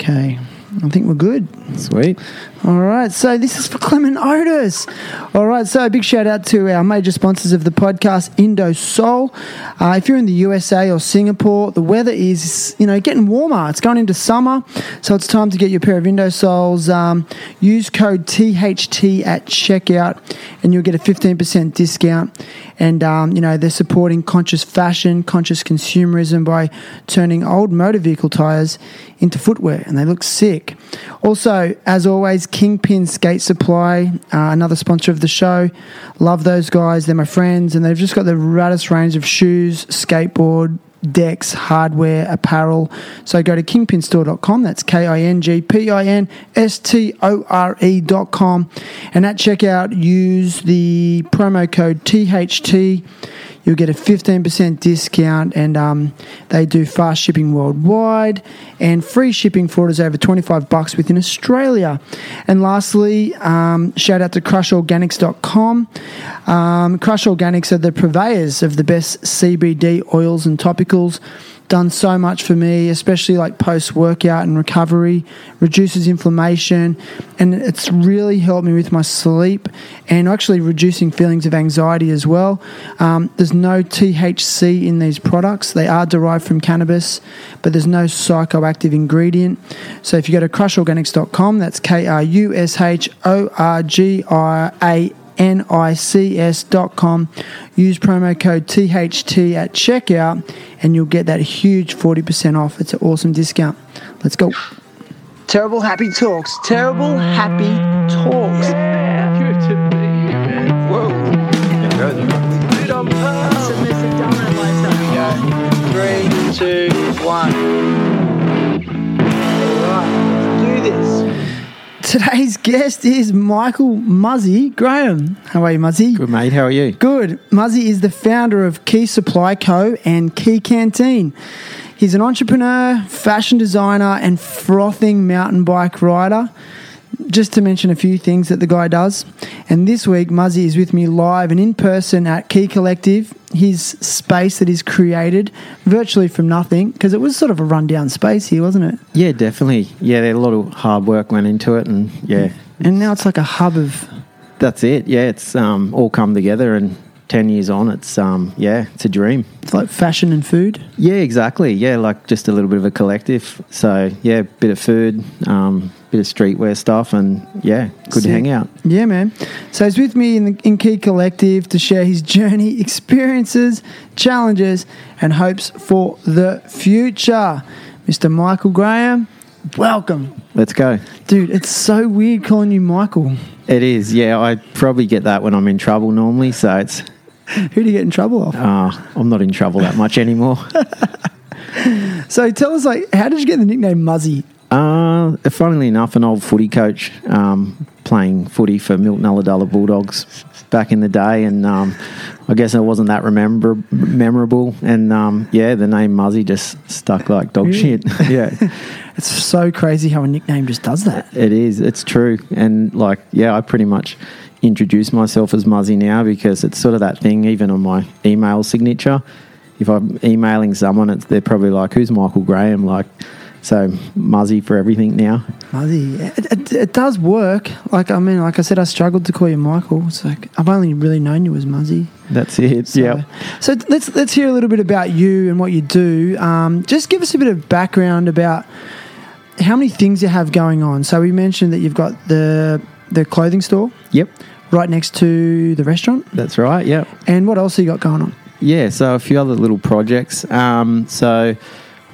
Okay. I think we're good. Sweet. All right, so this is for Clement Otis. All right, so a big shout out to our major sponsors of the podcast, Indosole. Uh, if you're in the USA or Singapore, the weather is, you know, getting warmer. It's going into summer, so it's time to get your pair of Indosoles. Um, use code THT at checkout, and you'll get a 15% discount. And, um, you know, they're supporting conscious fashion, conscious consumerism by turning old motor vehicle tyres into footwear, and they look sick. Also, as always, Kingpin Skate Supply, uh, another sponsor of the show. Love those guys. They're my friends, and they've just got the raddest range of shoes, skateboard, decks, hardware, apparel. So go to kingpinstore.com. That's K I N G P I N S T O R E.com. And at checkout, use the promo code THT. You'll get a 15% discount, and um, they do fast shipping worldwide and free shipping for orders over 25 bucks within Australia. And lastly, um, shout out to krushorganics.com. Um, Krush Organics are the purveyors of the best CBD oils and topicals done so much for me, especially like post workout and recovery, reduces inflammation, and it's really helped me with my sleep and actually reducing feelings of anxiety as well. Um, there's no THC in these products, they are derived from cannabis, but there's no psychoactive ingredient. So if you go to krushorganics.com, that's K R U S H O R G I A nics.com. Use promo code THT at checkout and you'll get that huge 40% off. It's an awesome discount. Let's go. Terrible Happy Talks. Terrible Happy Talks. Three, two, one. All right, let's do this. Today's guest is Michael Muzzy Graham. How are you, Muzzy? Good, mate. How are you? Good. Muzzy is the founder of Quay Supply Co. and Quay Canteen. He's an entrepreneur, fashion designer, and frothing mountain bike rider. Just to mention a few things that the guy does. And this week, Muzzy is with me live and in person at Quay Collective, his space that he's created virtually from nothing, because it was sort of a rundown space here, wasn't it? Yeah, definitely. Yeah, a lot of hard work went into it, and yeah, And now it's like a hub of that's it. Yeah, it's um, all come together, and ten years on, it's um, yeah, it's a dream. it's like fashion and food. Yeah, exactly. Yeah, like just a little bit of a collective. So yeah, bit of food, um, bit of streetwear stuff, and yeah, good to Sick. hang out. Yeah, man. So he's with me in the in Quay Collective to share his journey, experiences, challenges, and hopes for the future. Mr. Michael Graham, welcome. Let's go. Dude, it's so weird calling you Michael. It is. Yeah, I probably get that when I'm in trouble normally. So it's Who do you get in trouble off? uh, I'm not in trouble that much anymore. So tell us, like, how did you get the nickname Muzzy? Uh, funnily enough, an old footy coach um, playing footy for Milton Ulladulla Bulldogs back in the day, and um, I guess it wasn't that remember memorable. And um, yeah, the name Muzzy just stuck like dog shit. yeah, It's so crazy how a nickname just does that. it is. It's true. And like, yeah, I pretty much introduce myself as Muzzy now because it's sort of that thing. Even on my email signature, if I'm emailing someone, it's, they're probably like, "Who's Michael Graham?" Like. So Muzzy for everything now. Muzzy, it, it, it does work. Like, I mean, like I said, I struggled to call you Michael. It's like I've only really known you as Muzzy. That's it. So, yeah. So let's let's hear a little bit about you and what you do. Um, just give us a bit of background about how many things you have going on. So we mentioned that you've got the the clothing store Yep. right next to the restaurant, That's right. Yep. and what else have you got going on? Yeah. So a few other little projects. Um, so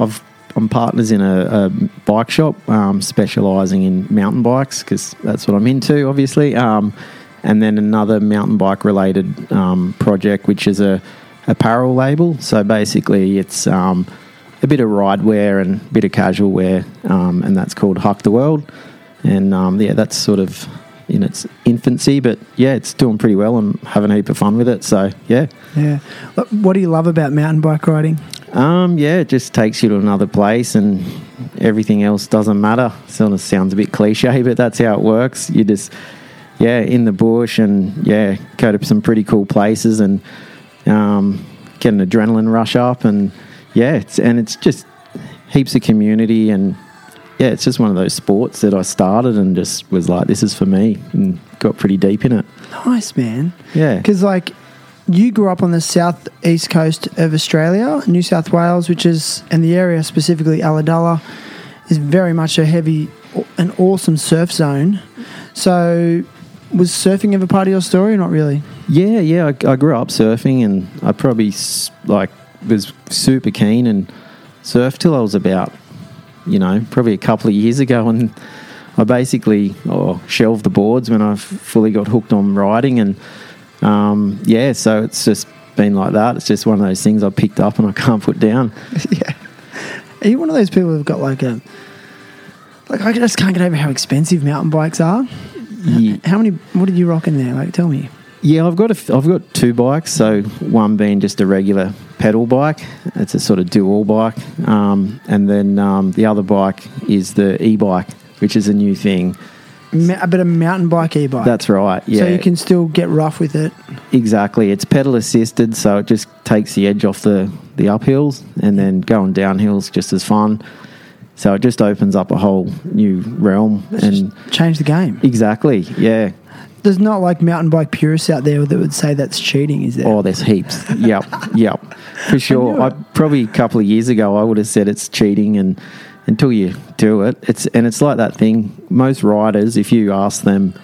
I've I'm partners in a, a bike shop, um, specialising in mountain bikes because that's what I'm into, obviously. Um, and then another mountain bike related um, project, which is a apparel label. So basically, it's um, a bit of ride wear and a bit of casual wear, um, and that's called Huck the World. And um, yeah, that's sort of in its infancy, but yeah, it's doing pretty well and having a heap of fun with it. So yeah, Yeah. What do you love about mountain bike riding? um, yeah, it just takes you to another place and everything else doesn't matter. Sort of sounds a bit cliche, but that's how it works. You just, yeah, in the bush and yeah, go to some pretty cool places and um, get an adrenaline rush up and yeah, it's, and it's just heaps of community and yeah, it's just one of those sports that I started and just was like, this is for me, and got pretty deep in it. Nice, man. Yeah, Because, like, you grew up on the southeast coast of Australia, New South Wales, which is, and the area specifically Ulladulla, is very much a heavy, an awesome surf zone. So, was surfing ever part of your story or not really? yeah, yeah. I, I grew up surfing, and I probably like was super keen and surfed till I was about, you know, probably a couple of years ago, and I basically oh, shelved the boards when I fully got hooked on riding, and um, yeah, so it's just been like that. It's just one of those things I picked up and I can't put down. yeah. Are you one of those people who've got like a. Like, I just can't get over how expensive mountain bikes are. Ye- How many. What did you rock in there? Like, tell me. Yeah, I've got a I've got two bikes. So one being just a regular pedal bike. It's a sort of dual bike, um, and then um, the other bike is the e-bike, which is a new thing. Ma- a bit of mountain bike e bike. That's right. Yeah, So you can still get rough with it. exactly. It's pedal assisted, so it just takes the edge off the the uphills, and then going downhills just as fun. So it just opens up a whole new realm, and Change the game. exactly, yeah. There's not like mountain bike purists out there that would say that's cheating, is there? Oh, there's heaps. yep, yep, for sure. knew I, probably a couple of years ago, I would have said it's cheating, and until you do it, it's and it's like that thing. Most riders, if you ask them,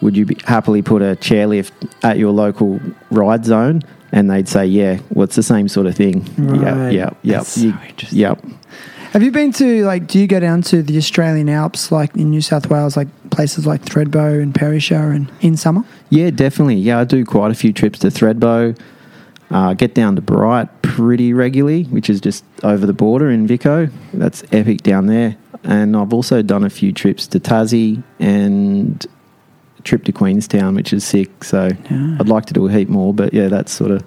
would you be happily put a chairlift at your local ride zone, and they'd say, yeah. Well, it's the same sort of thing. Right. Yep, yep, yep. So Yep. Have you been to like? Do you go down to the Australian Alps, like in New South Wales, like places like Thredbo and Perisher, and in summer? Yeah, definitely. Yeah, I do quite a few trips to Thredbo. Uh, get down to Bright pretty regularly, which is just over the border in Vico. That's epic down there. And I've also done a few trips to Tassie and a trip to Queenstown, which is sick. So Yeah. I'd like to do a heap more, but yeah, that's sort of.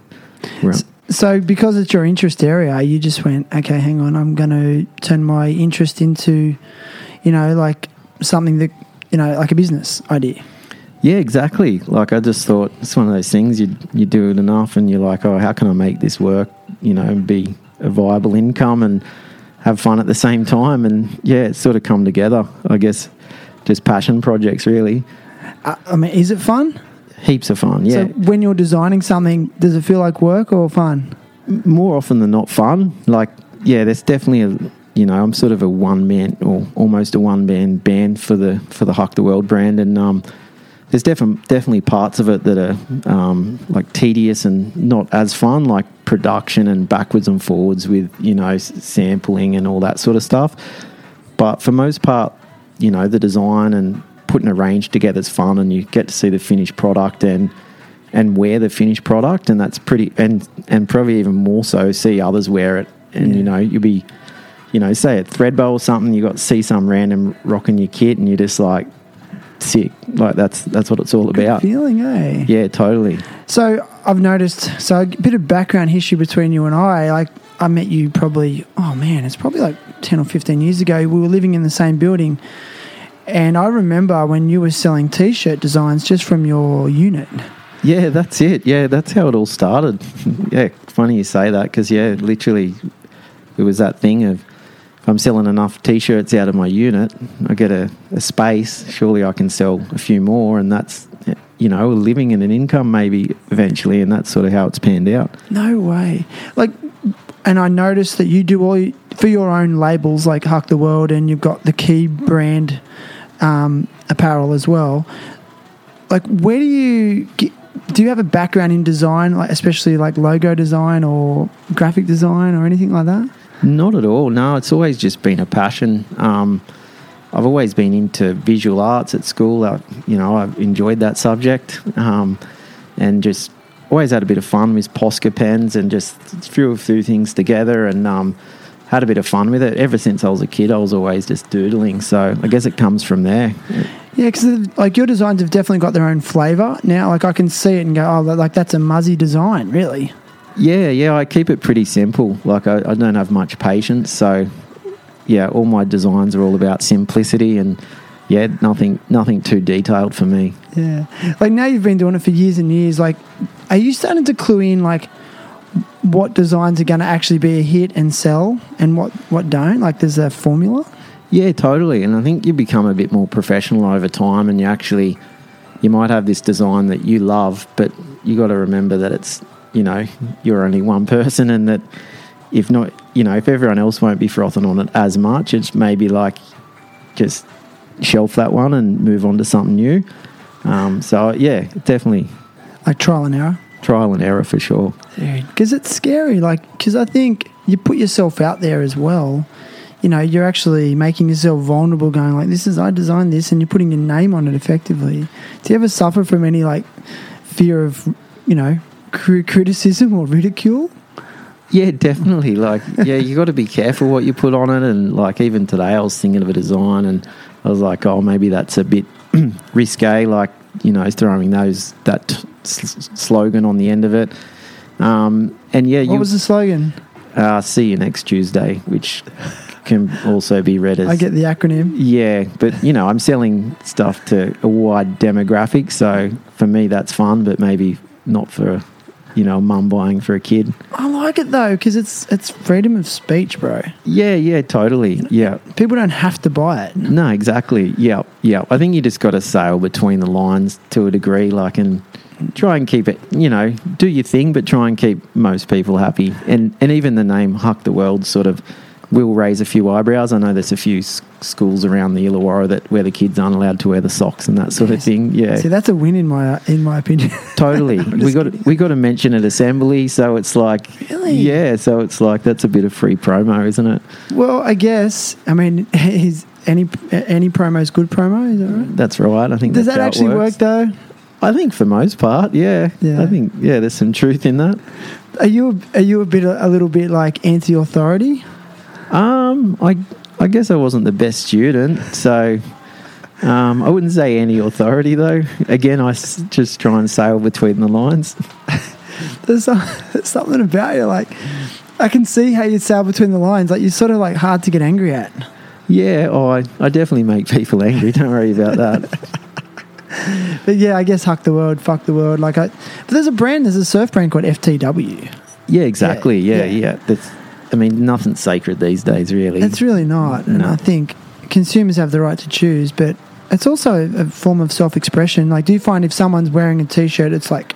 So, because it's your interest area, you just went, okay, hang on, I'm going to turn my interest into, you know, like something that, you know, like a business idea. Yeah, exactly. Like I just thought it's one of those things you you do it enough, and you're like, oh, how can I make this work? You know, and be a viable income and have fun at the same time. And yeah, it's sort of come together. I guess just passion projects, really. Uh, I mean, is it fun? Heaps of fun. Yeah, So, when you're designing something, does it feel like work or fun? more often than not, fun. Like yeah, there's definitely a. You know, I'm sort of a one man or almost a one man band for the for the Huck the World brand, and um, there's definitely definitely parts of it that are um, like tedious and not as fun, like production and backwards and forwards with you know s- sampling and all that sort of stuff. But for most part, you know, the design and putting a range together is fun, and you get to see the finished product and and wear the finished product, and that's pretty and and probably even more so see others wear it, and you know you'll be. You know, say at Thredbo or something, you got to see some random rocking your kit, and you're just like, sick. Like that's that's what it's all about. Feeling, eh? Yeah, totally. So I've noticed. So a bit of background history between you and I. Like I met you probably. Oh man, it's probably like ten or fifteen years ago. We were living in the same building, and I remember when you were selling T-shirt designs just from your unit. Yeah, that's it. Yeah, that's how it all started. yeah, funny you say that because yeah, literally, it was that thing of if I'm selling enough T-shirts out of my unit, I get a, a space. Surely I can sell a few more, and that's you know a living and an income maybe eventually, and that's sort of how it's panned out. No way. Like, and I noticed that you do all for your own labels, like Huck the World, and you've got the Quay brand um, apparel as well. Like, where do you get? Do you have a background in design, like especially like logo design or graphic design or anything like that? Not at all. No, it's always just been a passion. Um, I've always been into visual arts at school. I, you know, I've enjoyed that subject, um, and just always had a bit of fun with Posca pens and just threw a few things together and um, had a bit of fun with it. Ever since I was a kid, I was always just doodling. So I guess it comes from there. Yeah, because like your designs have definitely got their own flavour now. Like I can see it and go, oh, like that's a muzzy design, really. Yeah, yeah, I keep it pretty simple. Like I, I don't have much patience, so yeah, all my designs are all about simplicity and yeah, nothing nothing too detailed for me. Yeah. Like now you've been doing it for years and years. Like, are you starting to clue in like what designs are going to actually be a hit and sell and what, what don't? Like, there's a formula? Yeah, totally. And I think you become a bit more professional over time, and you actually you might have this design that you love, but you got to remember that it's you know you're only one person, and that if not, you know, if everyone else won't be frothing on it as much, it's maybe like just shelf that one and move on to something new. Um, so yeah, definitely Like trial and error. Trial and error for sure. Because it's scary. Like, because I think you put yourself out there as well. You know, you're actually making yourself vulnerable, going like, "This is I designed this," and you're putting your name on it effectively. Do you ever suffer from any like fear of, you know, cri- criticism or ridicule? Yeah, definitely. Like, yeah, you got to be careful what you put on it. And like, even today, I was thinking of a design, and I was like, oh, maybe that's a bit risque. Like, you know, throwing those that s- slogan on the end of it. Um, and yeah, What you was the slogan? uh, see you next Tuesday, which can also be read as I get the acronym. yeah, but you know, I'm selling stuff to a wide demographic, so for me that's fun, but maybe not for you know, mum buying for a kid. I like it though because it's it's freedom of speech, bro. Yeah, yeah, totally. Yeah. People don't have to buy it. No, exactly. Yeah, yeah. I think you just got to sail between the lines to a degree, like, and try and keep it. You know, do your thing, but try and keep most people happy. And and even the name "Huck the World" sort of will raise a few eyebrows. I know there's a few s- schools around the Illawarra that where the kids aren't allowed to wear the socks and that sort of thing. Yeah, See, that's a win in my in my opinion. totally. We got we got to mention at assembly, so it's like Really? yeah, so it's like that's a bit of free promo, isn't it? well, I guess. I mean, is any any promo is good promo? Is that right? That's right. I think Does that actually work though? I think for most part, yeah. Yeah. I think yeah, there's some truth in that. Are you are you a bit a little bit like anti-authority? Um, I I guess I wasn't the best student, so um, I wouldn't say any authority though. Again, I s- just try and sail between the lines. There's, some, there's something about you like. I can see how you sail between the lines. Like you're sort of like hard to get angry at. Yeah, oh, I, I definitely make people angry. Don't worry about that. But yeah, I guess huck the world, fuck the world. Like I, but there's a brand, there's a surf brand called FTW. Yeah, exactly. Yeah, Yeah, yeah. yeah. That's, I mean, nothing's sacred these days, really. It's really not, and I think consumers have the right to choose. But it's also a form of self-expression. Like, do you find if someone's wearing a t-shirt, it's like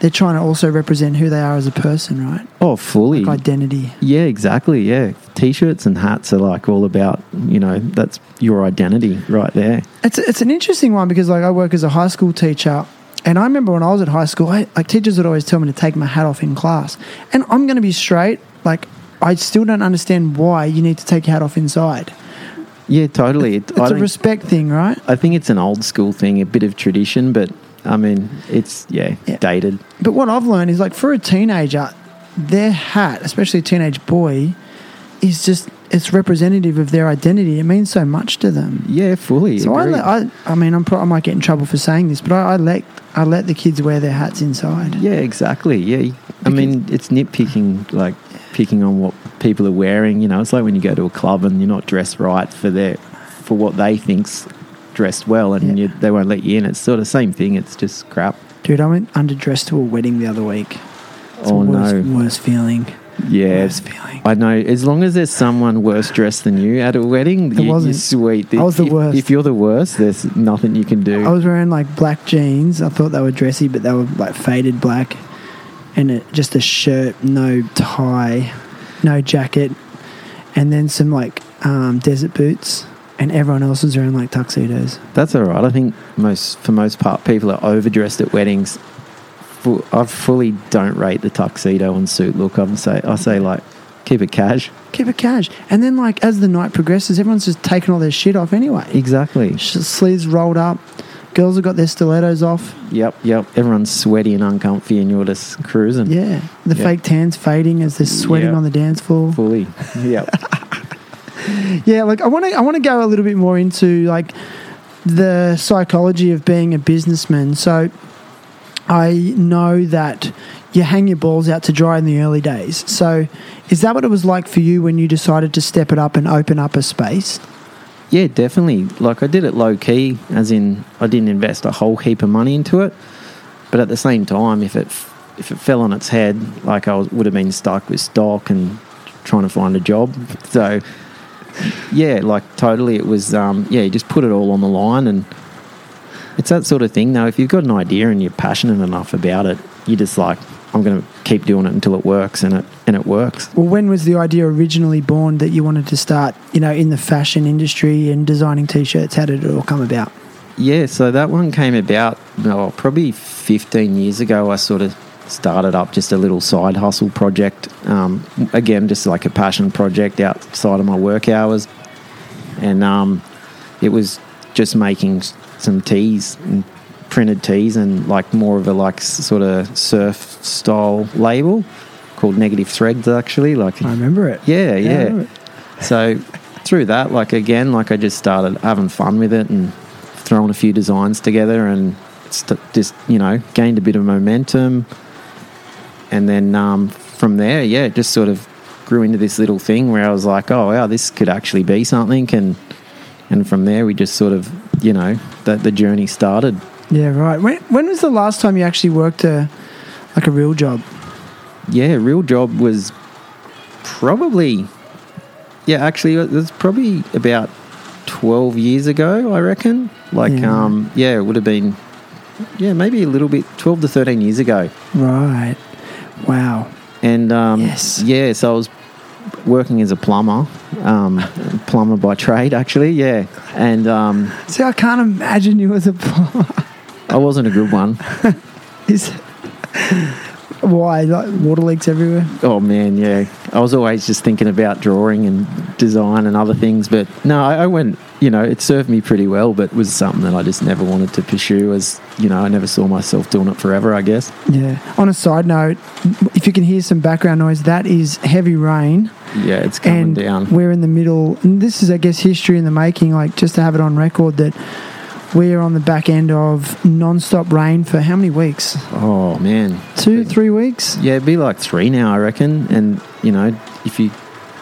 they're trying to also represent who they are as a person, right? oh, fully. Like identity. Yeah, exactly. Yeah, t-shirts and hats are like all about you know that's your identity right there. It's it's an interesting one because like I work as a high school teacher, and I remember when I was at high school, I, like teachers would always tell me to take my hat off in class, and I'm going to be straight. Like I still don't understand why you need to take your hat off inside. Yeah, totally. It, It's I, a respect thing, right? I think it's an old school thing, a bit of tradition, but I mean, it's yeah, Yeah. dated. But what I've learned is like for a teenager, their hat, especially a teenage boy, is just it's representative of their identity. It means so much to them. Yeah, fully. So I, let, I, I mean, I'm pro- I might get in trouble for saying this, but I, I let I let the kids wear their hats inside. yeah, exactly. Yeah, I mean, it's nitpicking, like picking on what people are wearing. You know, it's like when you go to a club and you're not dressed right for their for what they think's dressed well, and Yeah. you, they won't let you in. It's sort of the same thing. It's just crap. Dude, I went underdressed to a wedding the other week. It's oh the worst, no. worst feeling. Yeah, feeling. I know. As long as there's someone worse dressed than you at a wedding, There you, wasn't. you're sweet. I was the if, worst. If you're the worst, there's nothing you can do. I was wearing like black jeans. I thought they were dressy, but they were like faded black, and it, just a shirt, no tie, no jacket, and then some like um, desert boots. And everyone else was wearing like tuxedos. That's all right. I think most for most part, people are overdressed at weddings. Fu- I fully don't rate the tuxedo and suit look. I'm say I say like keep it cash. Keep it cash. And then like as the night progresses, everyone's just taking all their shit off anyway. Exactly. Sh- Sleeves rolled up. Girls have got their stilettos off. Yep, yep. Everyone's sweaty and uncomfy, and you're just cruising. Yeah, the Yeah. fake tans fading as they're sweating Yeah. on the dance floor. Fully. Yep. Yeah, like I want to I want to go a little bit more into like the psychology of being a businessman. So I know that you hang your balls out to dry in the early days. So is that what it was like for you when you decided to step it up and open up a space? Yeah, definitely. Like I did it low key, as in I didn't invest a whole heap of money into it. But at the same time, if it if it fell on its head, like I was, would have been stuck with stock and trying to find a job. So yeah, like totally. It was um, yeah, you just put it all on the line, and it's that sort of thing. Though, if you've got an idea and you're passionate enough about it, you're just like I'm going to keep doing it until it works, and it and it works. Well, when was the idea originally born that you wanted to start, you know, in the fashion industry and designing t-shirts? How did it all come about? Yeah, so that one came about oh, probably 15 years ago. I sort of started up just a little side hustle project. Um, again, just like a passion project outside of my work hours. And um, it was just making some tees and printed tees and like more of a like sort of surf style label called Negative Threads actually. Like I remember it. yeah, yeah. it. So through that, like again, like I just started having fun with it and throwing a few designs together and st- just you know gained a bit of momentum. And then um, from there, yeah, it just sort of grew into this little thing where I was like, oh wow, this could actually be something. And and from there, we just sort of you know that the journey started. Yeah, right. When, when was the last time you actually worked a like a real job? Yeah, real job was probably yeah, actually it was probably about twelve years ago, I reckon. Like Yeah. um yeah, it would have been yeah, maybe a little bit twelve to thirteen years ago. Right. Wow. And um Yes. yeah, so I was working as a plumber, um plumber by trade actually, yeah. And um See, I can't imagine you as a plumber. I wasn't a good one. Is why like water leaks everywhere? Oh man, yeah. I was always just thinking about drawing and design and other things, but no, I, I went. You know, it served me pretty well, but was something that I just never wanted to pursue. As you know, I never saw myself doing it forever. I guess. Yeah. On a side note, if you can hear some background noise, that is heavy rain, Yeah, it's coming and down. we're in the middle. And this is, I guess, history in the making. Like just to have it on record that we're on the back end of non-stop rain for how many weeks? Oh man, Two, three weeks. yeah, it'd be like three now, I reckon. And you know, if you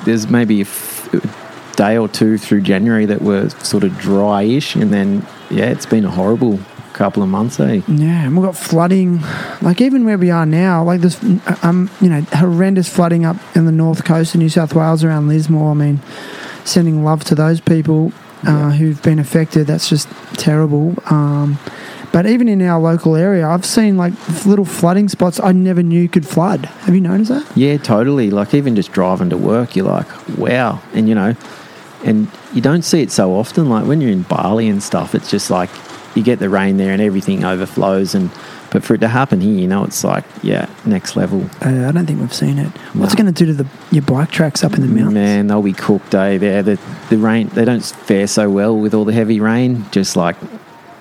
there's maybe a f- day or two through January that were sort of dry-ish, and then yeah, it's been a horrible couple of months, eh? Yeah, and we've got flooding, like even where we are now, like this, um, you know, horrendous flooding up in the north coast of New South Wales around Lismore. I mean, sending love to those people uh, who've been affected. That's just terrible. Um, but even in our local area, I've seen like little flooding spots I never knew could flood. Have you noticed that? Yeah, totally. Like even just driving to work, you're like, wow. And you know, and you don't see it so often. Like when you're in Bali and stuff, it's just like you get the rain there and everything overflows. And but for it to happen here, you know, it's like yeah, next level. Uh, I don't think we've seen it. What's it going to do to the your bike tracks up in the mountains? Man, they'll be cooked, eh? There, the the rain. They don't fare so well with all the heavy rain. Just like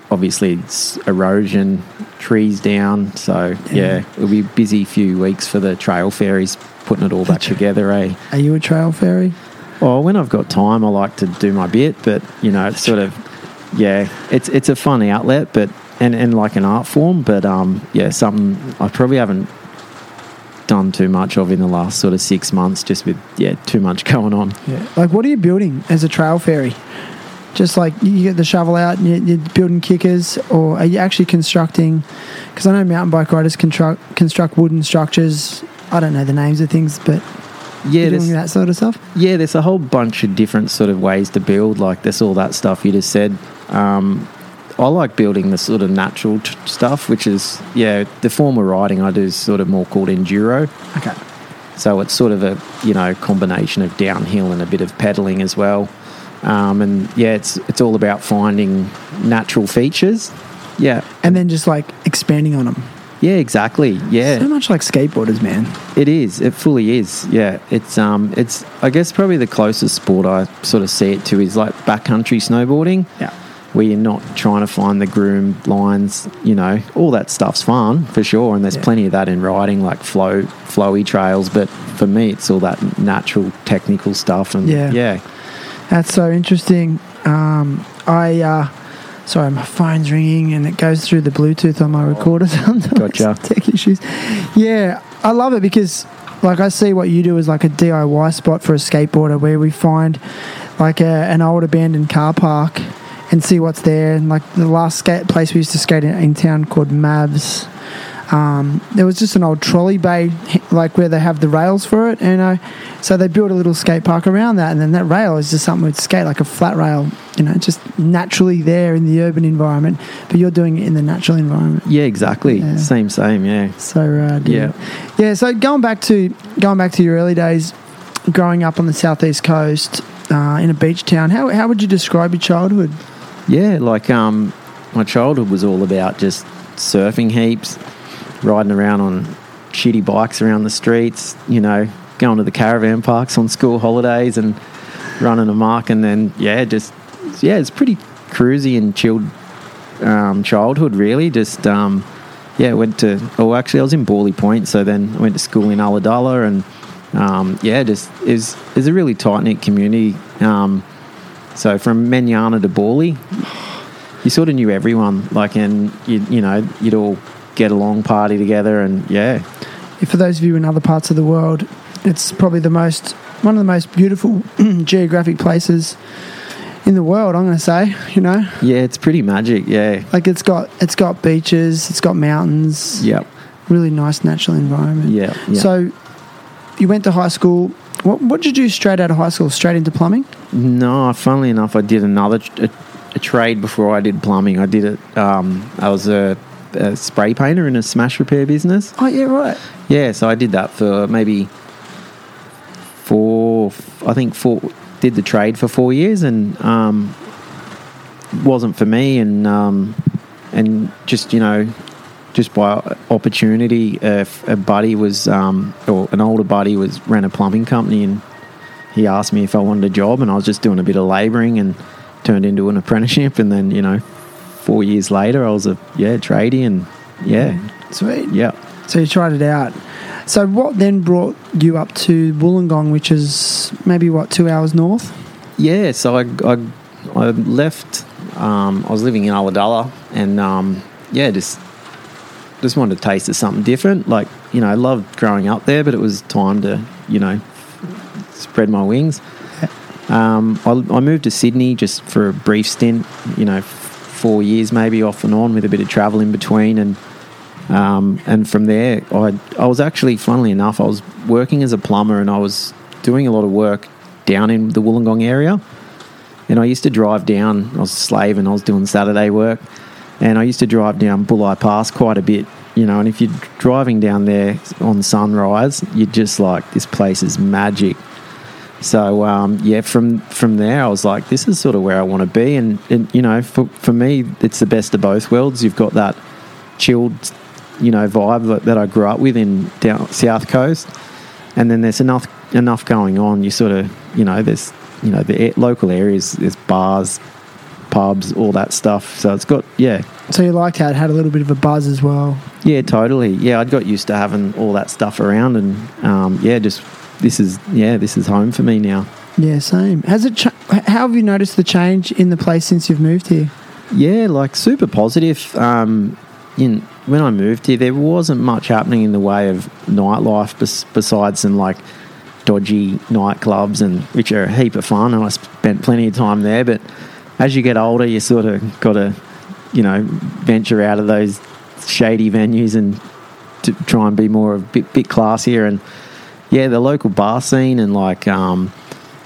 obviously it's erosion, trees down. So Yeah. yeah, it'll be a busy few weeks for the trail fairies putting it all back together, eh? Are you a trail fairy? Well, when I've got time, I like to do my bit, but you know, it's sort of, yeah, it's it's a fun outlet, but and, and like an art form, but um, yeah, something I probably haven't done too much of in the last sort of six months, just with yeah, too much going on. Yeah. Like, what are you building as a trail fairy? Just like you get the shovel out and you- you're building kickers, or are you actually constructing? Because I know mountain bike riders construct construct wooden structures. I don't know the names of things, but Yeah, doing that sort of stuff. yeah, there's a whole bunch of different sort of ways to build. Like there's all that stuff you just said. Um, I like building the sort of natural t- stuff, which is yeah, the form of riding I do is sort of more called enduro. Okay. So it's sort of a you know combination of downhill and a bit of pedaling as well. Um, and yeah, it's it's all about finding natural features. Yeah, And then just like expanding on them. yeah, exactly. Yeah, so much like skateboarders, man. it is. It fully is. Yeah, it's um, it's I guess probably the closest sport I sort of see it to is like backcountry snowboarding. Yeah. Where you're not trying to find the groom lines, you know, all that stuff's fun for sure. And there's Yeah. plenty of that in riding, like flow, flowy trails. But for me, it's all that natural, technical stuff. And Yeah. yeah, That's so interesting. Um, I uh, sorry, my phone's ringing and it goes through the Bluetooth on my recorder sometimes. Gotcha. Tech issues. Yeah, I love it because, like, I see what you do as like a DIY spot for a skateboarder where we find like a, an old abandoned car park and see what's there. And like the last skate place we used to skate in, in town called Mavs. um, there was just an old trolley bay, like where they have the rails for it, and uh, so they built a little skate park around that, and then that rail is just something with skate, like a flat rail, you know, just naturally there in the urban environment, but you're doing it in the natural environment. Yeah, exactly. Yeah. Same, same. Yeah. So rad. Yeah. yeah. So going back to going back to your early days, growing up on the southeast coast uh, in a beach town, how how would you describe your childhood? Yeah, like um, my childhood was all about just surfing heaps, riding around on shitty bikes around the streets, you know, going to the caravan parks on school holidays and running amok. And then, yeah, just, yeah, it's pretty cruisy and chilled um, childhood, really. Just, um, yeah, went to, oh, actually, I was in Bawley Point, so then I went to school in Ulladulla and, um, yeah, just, it was a really tight knit community. Um, so from Manyana to Bawley, you sort of knew everyone, like, and you, you know, you'd all get along, party together, and yeah, For those of you in other parts of the world, it's probably the most one of the most beautiful geographic places in the world. I'm going to say, you know, yeah, it's pretty magic. Yeah, like it's got it's got beaches, it's got mountains, yep, really nice natural environment. yeah, yeah. So you went to high school. What, what did you do straight out of high school? Straight into plumbing? No, funnily enough, I did another a, a trade before I did plumbing. I did it. Um, I was a, a spray painter in a smash repair business. Oh yeah, right. Yeah, so I did that for maybe four. I think four. Did the trade for four years and um, wasn't for me, and um, and just you know, just by opportunity, a buddy was um, or an older buddy was ran a plumbing company, and he asked me if I wanted a job, and I was just doing a bit of labouring and turned into an apprenticeship, and then you know, four years later, I was a yeah tradie, and yeah, Sweet. yeah. So you tried it out. So what then brought you up to Wollongong, which is maybe what two hours north? Yeah, so I, I, I left. Um, I was living in Ulladulla, and um, yeah, just just wanted to taste of something different. Like you know, I loved growing up there, but it was time to you know spread my wings. Um, I, I moved to Sydney just for a brief stint. You know, four years maybe off and on with a bit of travel in between, and um, and from there, I I was actually, funnily enough, I was working as a plumber, and I was doing a lot of work down in the Wollongong area. And I used to drive down. I was a slave, and I was doing Saturday work. And I used to drive down Bulli Pass quite a bit, you know. And if you're driving down there on sunrise, you're just like, this place is magic. So um, yeah, from from there, I was like, this is sort of where I want to be. And, and you know, for for me, it's the best of both worlds. You've got that chilled, you know, vibe that, that I grew up with in down South Coast, and then there's enough enough going on. You sort of, you know, there's you know the local areas, there's bars, pubs, all that stuff. So it's got yeah, So you liked how it had a little bit of a buzz as well. yeah, totally. Yeah, I'd got used to having all that stuff around, and um, yeah, just this is yeah, this is home for me now. Yeah, same. Has it? How have you noticed the change in the place since you've moved here? Yeah, like super positive. Um, in when I moved here, there wasn't much happening in the way of nightlife bes- besides some like dodgy nightclubs and which are a heap of fun, and I spent plenty of time there. But as you get older, you sort of got to, you know, venture out of those shady venues and to try and be more of a bit, bit classier. And yeah, the local bar scene and like, um,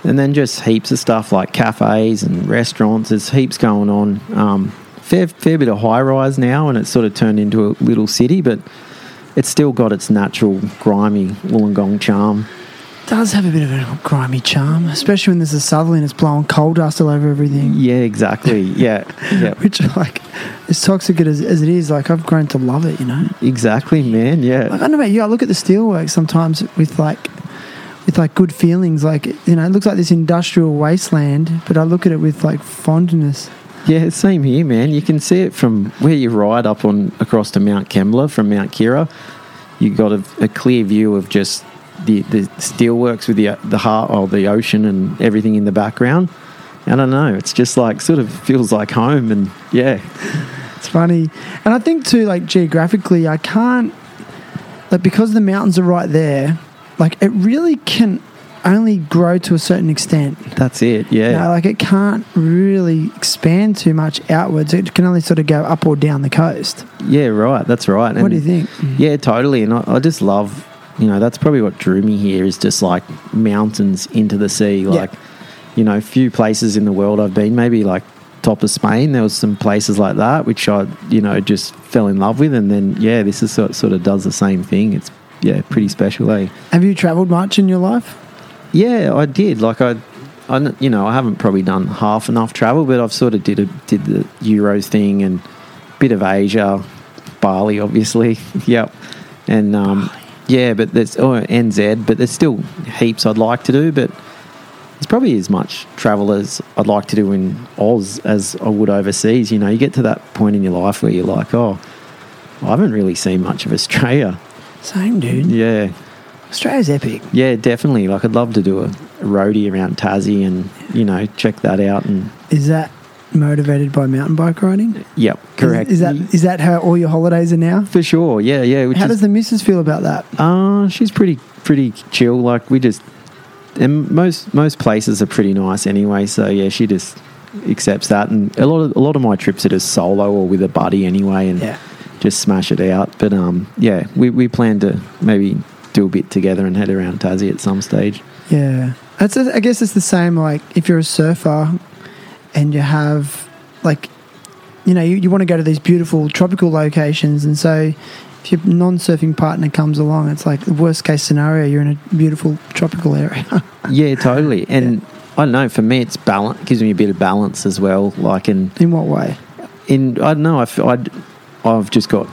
and then just heaps of stuff like cafes and restaurants. There's heaps going on. Um, fair fair bit of high rise now, and it's sort of turned into a little city, but it's still got its natural grimy Wollongong charm. Does have a bit of a grimy charm, especially when there's a southerly and it's blowing coal dust all over everything. Yeah, exactly. Yeah, yeah, Which, like, as toxic as, as it is, like, I've grown to love it, you know? exactly, man. Yeah, Like, I don't know about you, I look at the steelwork sometimes with, like, with like good feelings, like you know, it looks like this industrial wasteland, but I look at it with like fondness. Yeah, same here, man. You can see it from where you ride up on across to Mount Kembla from Mount Keira. You got a, a clear view of just the the steelworks with the the heart of the ocean and everything in the background. I don't know. It's just like sort of feels like home, and yeah, It's funny, and I think too, like geographically, I can't like because the mountains are right there. Like it really can only grow to a certain extent. That's it. Yeah. You know, like it can't really expand too much outwards. It can only sort of go up or down the coast. Yeah, right. That's right. what do you think? Yeah, totally. And I, I just love, you know, that's probably what drew me here is just like mountains into the sea. Yeah. Like, you know, few places in the world I've been, maybe like top of Spain, there was some places like that which I, you know, just fell in love with. And then, yeah, this is sort, sort of does the same thing. It's, yeah, pretty special, eh? Have you travelled much in your life? Yeah, I did. Like I, I, you know, I haven't probably done half enough travel, but I've sort of did a, did the Euros thing and bit of Asia, Bali, obviously. yep, and um, yeah, but there's oh, NZ, but there's still heaps I'd like to do, but. It's probably as much travel as I'd like to do in Oz as I would overseas. You know, you get to that point in your life where you're like, oh, I haven't really seen much of Australia. Same, dude. Yeah, Australia's epic. yeah, definitely. Like, I'd love to do a, a roadie around Tassie and, you know, check that out. And, Is that motivated by mountain bike riding? yep, correct. Is, is that is that how all your holidays are now? For sure, yeah, yeah. How is, does the missus feel about that? uh, she's pretty, pretty chill. Like, we just, and most, most places are pretty nice anyway. So, yeah, she just accepts that. And a lot of, a lot of my trips are just solo or with a buddy anyway. And, Yeah. just smash it out. But um, yeah, we, we plan to maybe do a bit together and head around Tassie at some stage. Yeah, that's. I guess it's the same. Like if you're a surfer, and you have like, you know, you, you want to go to these beautiful tropical locations, and so if your non-surfing partner comes along, it's like the worst case scenario. You're in a beautiful tropical area. Yeah, totally. And I don't know. For me, it's balance. Gives me a bit of balance as well. Like in in what way? in I don't know. I f- I'd, I've just got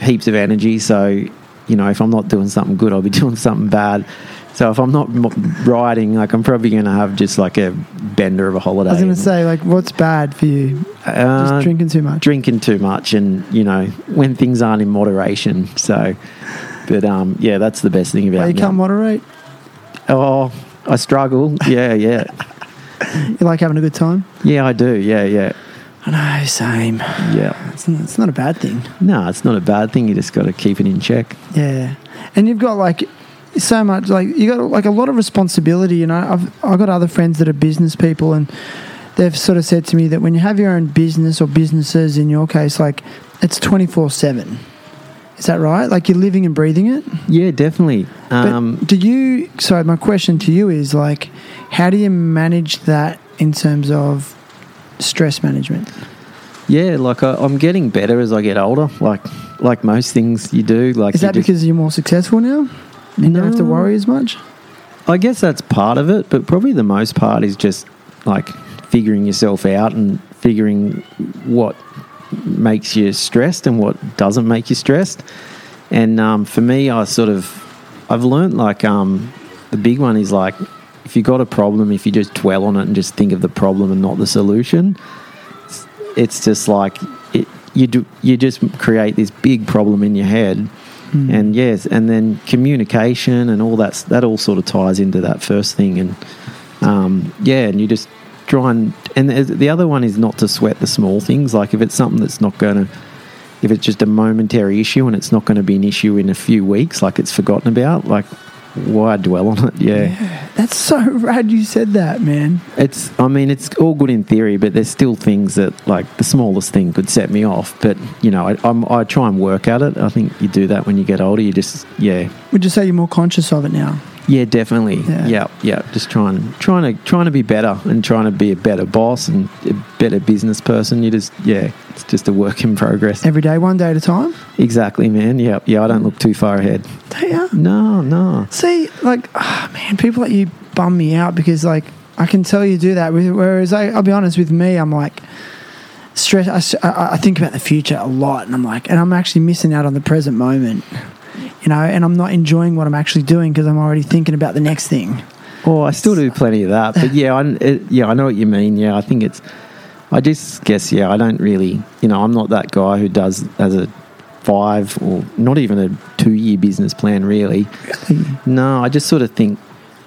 heaps of energy. So you know, if I'm not doing something good, I'll be doing something bad. So if I'm not m- riding, like I'm probably going to have just like a bender of a holiday. I was going to say, like, what's bad for you? Uh, Just drinking too much. drinking too much and you know when things aren't in moderation so but um yeah that's the best thing about Well, you can't moderate. oh i struggle yeah yeah You like having a good time. yeah i do yeah yeah I know, same. yeah It's, it's not a bad thing. no it's not a bad thing you just got to keep it in check Yeah, and you've got like so much like you got like a lot of responsibility. You know, I've I've got other friends that are business people, and they've sort of said to me that when you have your own business or businesses, in your case, like it's twenty four seven. Is that right? Like you're living and breathing it. yeah definitely But um do you? Sorry, my question to you is like, how do you manage that in terms of stress management? yeah like I, i'm getting better as i get older like like most things you do like Is that just- because you're more successful now? And you don't have to worry as much. I guess that's part of it, but probably the most part is just like figuring yourself out and figuring what makes you stressed and what doesn't make you stressed. And um, for me, I sort of I've learned like um, the big one is like if you got a problem, if you just dwell on it and just think of the problem and not the solution, it's, it's just like it, you do you just create this big problem in your head and yes, and then communication and all that that all sort of ties into that first thing, and um, yeah, and you just try and and the other one is not to sweat the small things. Like if it's something that's not going to, if it's just a momentary issue and it's not going to be an issue in a few weeks, like it's forgotten about, like why dwell on it? yeah. That's so rad you said that, man. It's, I mean, it's all good in theory, but there's still things that, like, the smallest thing could set me off. But you know, I, I'm, I try and work at it. I think you do that when you get older. You just, yeah, Would you say you're more conscious of it now? Yeah, definitely, Yeah. yeah, yeah. Just trying, trying to, trying to be better and trying to be a better boss and a better business person. You just, yeah, it's just a work in progress. Every day, one day at a time? Exactly, man. Yeah, yeah. I don't look too far ahead. Do you? No, no. See, like, ah, man, people like you bum me out because, like, I can tell you do that. Whereas, I, I'll be honest with me, I'm like, stress. I, I think about the future a lot, and I'm like, and I'm actually missing out on the present moment, you know, and I'm not enjoying what I'm actually doing because I'm already thinking about the next thing. Oh, I still do plenty of that, but yeah, I, it, yeah, I know what you mean. Yeah, I think it's. I just guess yeah, I don't really, you know, I'm not that guy who does as a five or not even a two year business plan really. No, I just sort of think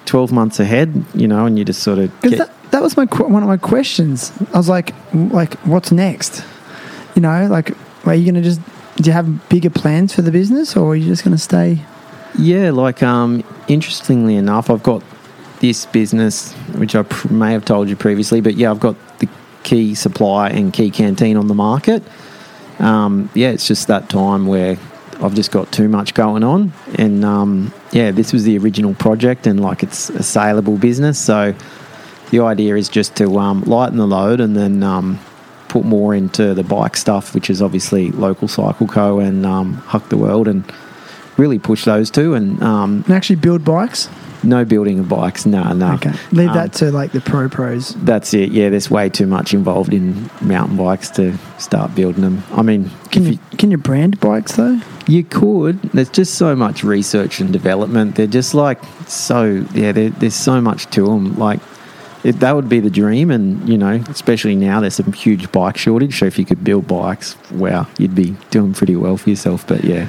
twelve months ahead, you know, and you just sort of get, that, that was my qu- one of my questions. I was like, like, what's next? You know, like, are you going to just do you have bigger plans for the business, or are you just going to stay? Yeah, like um, interestingly enough, I've got this business, which I pr- may have told you previously, but yeah, I've got the Quay supply and Quay canteen on the market. Um, yeah, it's just that time where I've just got too much going on, and um, yeah, this was the original project, and like it's a saleable business, so the idea is just to um, lighten the load and then um, put more into the bike stuff, which is obviously local Cycle Co and um, Huck the World, and really push those two. And um, And actually build bikes. no building of bikes, no, no. Okay, leave Um, that to like the pro pros. That's it. Yeah, there's way too much involved in mountain bikes to start building them. I mean, Can if you can you brand bikes though? You could. There's just so much research and development. They're just like so. Yeah, there's so much to them. Like it, that would be the dream, and you know, especially now there's some huge bike shortage. So if you could build bikes, wow, you'd be doing pretty well for yourself. But yeah,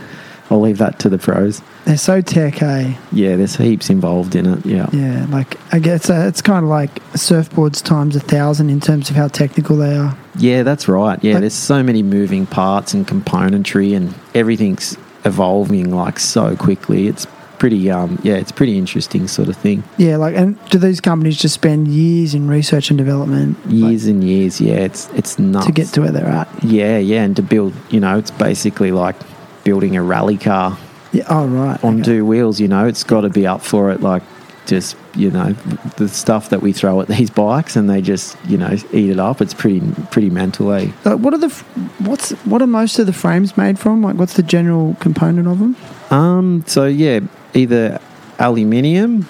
I'll leave that to the pros. They're so tech, eh? Yeah, there's heaps involved in it. Yeah, Yeah, like I guess uh, it's kind of like surfboards times a thousand in terms of how technical they are. yeah, that's right. Yeah, Like- there's so many moving parts and componentry, and everything's evolving like so quickly. It's pretty. Um, yeah, it's pretty interesting sort of thing. Yeah, like and do these companies just spend years in research and development like, Years and years. Yeah, it's it's nuts. to get to where they're at? Yeah, yeah, and to build, you know, it's basically like building a rally car Yeah. Oh right. on okay. two wheels. You know, it's got to be up for it. Like, just you know, the stuff that we throw at these bikes, and they just you know eat it up. It's pretty pretty mental, eh? Like, what are the what's what are most of the frames made from? Like, what's the general component of them? Um, so yeah, either aluminium,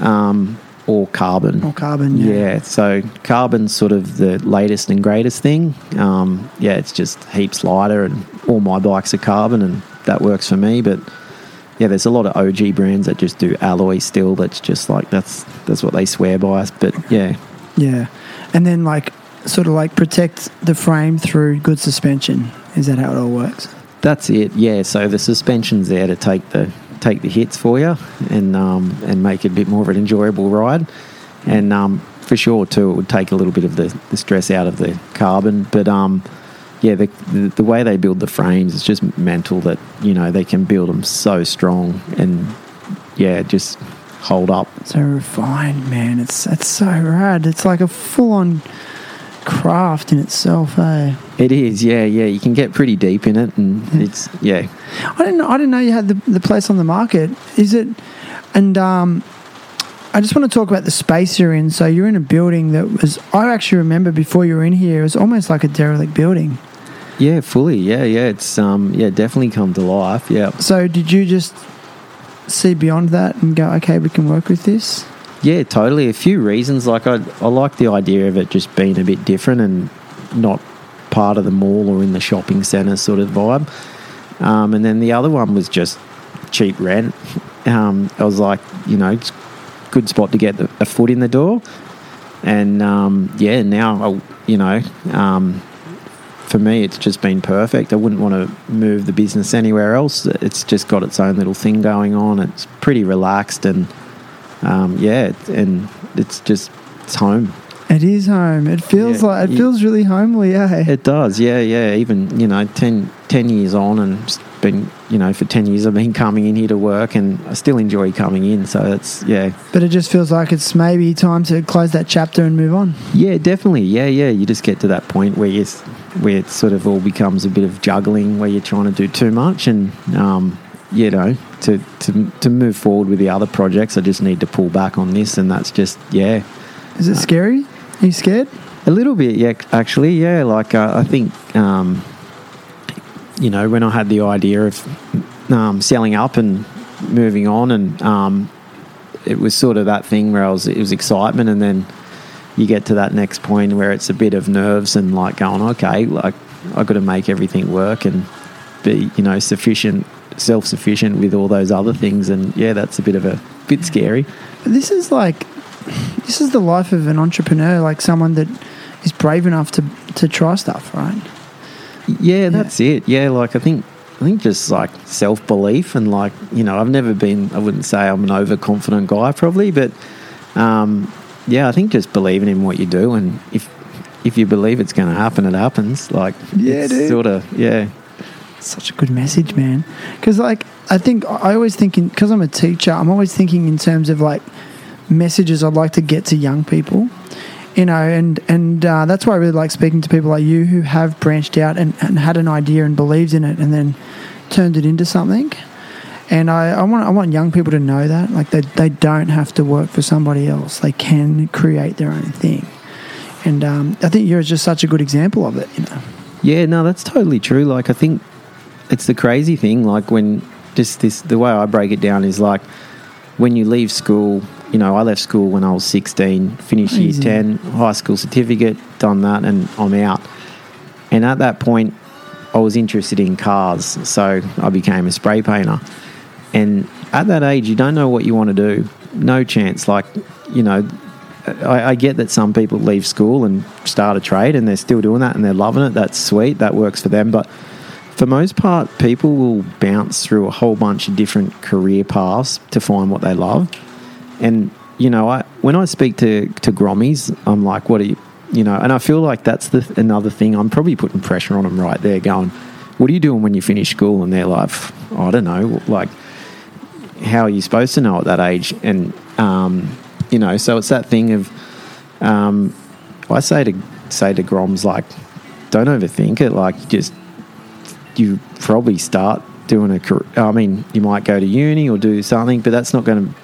um, or carbon. Or carbon? Yeah. yeah. so carbon's sort of the latest and greatest thing. Um, yeah, it's just heaps lighter, and all my bikes are carbon, and that works for me. But yeah, there's a lot of OG brands that just do alloy still. That's just like that's that's what they swear by. But yeah, Yeah, and then like sort of like protect the frame through good suspension. Is that how it all works? that's it. Yeah, so the suspension's there to take the take the hits for you, and um, and make it a bit more of an enjoyable ride. And um, for sure too, it would take a little bit of the, the stress out of the carbon. But um, yeah, the, the the way they build the frames is just mental. That you know they can build them so strong and yeah, just hold up. So refined, man. It's it's so rad. It's like a full on craft in itself, eh? It is, yeah, yeah. You can get pretty deep in it, and it's yeah, I didn't know, I didn't know you had the, the place on the market. Is it? And um, I just want to talk about the space you're in. So you're in a building that was. I actually remember before you were in here, it was almost like a derelict building. yeah, fully, yeah, yeah. It's um, yeah, definitely come to life. Yeah, So did you just see beyond that and go, okay, we can work with this? Yeah, totally. A few reasons, like I, I like the idea of it just being a bit different and not part of the mall or in the shopping centre sort of vibe. Um, and then the other one was just cheap rent. Um, I was like, you know, it's a good spot to get a foot in the door. And um, yeah, now, you know, um, for me, it's just been perfect. I wouldn't want to move the business anywhere else. It's just got its own little thing going on. It's pretty relaxed and um, yeah, and it's just it's home. It is home. It feels Yeah, like it feels really homely, eh? It does, yeah, yeah. Even you know, 10, 10 years on, and been you know for ten years I've been coming in here to work, and I still enjoy coming in. So it's yeah, but it just feels like it's maybe time to close that chapter and move on. yeah, definitely, yeah, yeah. You just get to that point where you where it sort of all becomes a bit of juggling, where you're trying to do too much, and um, you know, to to to move forward with the other projects, I just need to pull back on this, and that's just yeah. Is it scary? Are you scared? A little bit, yeah. Actually, yeah. Like uh, I think, um, you know, when I had the idea of um, selling up and moving on, and um, it was sort of that thing where I was, it was excitement, and then you get to that next point where it's a bit of nerves and like going, okay, like I've got to make everything work and be, you know, sufficient, self sufficient with all those other things, and yeah, that's a bit of a bit scary. But this is like this is the life of an entrepreneur, like someone that is brave enough to to try stuff, right? Yeah, that's it. Yeah, like I think I think just like self belief and like you know I've never been I wouldn't say I'm an overconfident guy probably, but um, yeah, I think just believing in what you do and if if you believe it's going to happen, it happens. Like Yeah, sort of yeah, Such a good message, man. Because like I think I always think in because I'm a teacher, I'm always thinking in terms of like messages I'd like to get to young people. You know, and and uh, that's why I really like speaking to people like you who have branched out and, and had an idea and believed in it, and then turned it into something. And I, I want I want young people to know that like they they don't have to work for somebody else. They can create their own thing. And um, I think you're just such a good example of it. You know. Yeah, no, that's totally true. Like, I think it's the crazy thing. Like, when just this, the way I break it down is like when you leave school, you know, I left school when I was 16, finished Easy. year 10, high school certificate, done that, and I'm out. And at that point, I was interested in cars, so I became a spray painter. And at that age, you don't know what you want to do. No chance. Like, you know, I, I get that some people leave school and start a trade and they're still doing that and they're loving it. That's sweet. That works for them. But for most part, people will bounce through a whole bunch of different career paths to find what they love. And you know, I when I speak to to Grommies, I'm like, what are you, you know? And I feel like that's the another thing. I'm probably putting pressure on them right there, going, what are you doing when you finish school? And they're like, I don't know, like, how are you supposed to know at that age? And um, you know, so it's that thing of, um, I say to say to Groms like, don't overthink it. Like, just you probably start doing a career. I mean, you might go to uni or do something, but that's not going to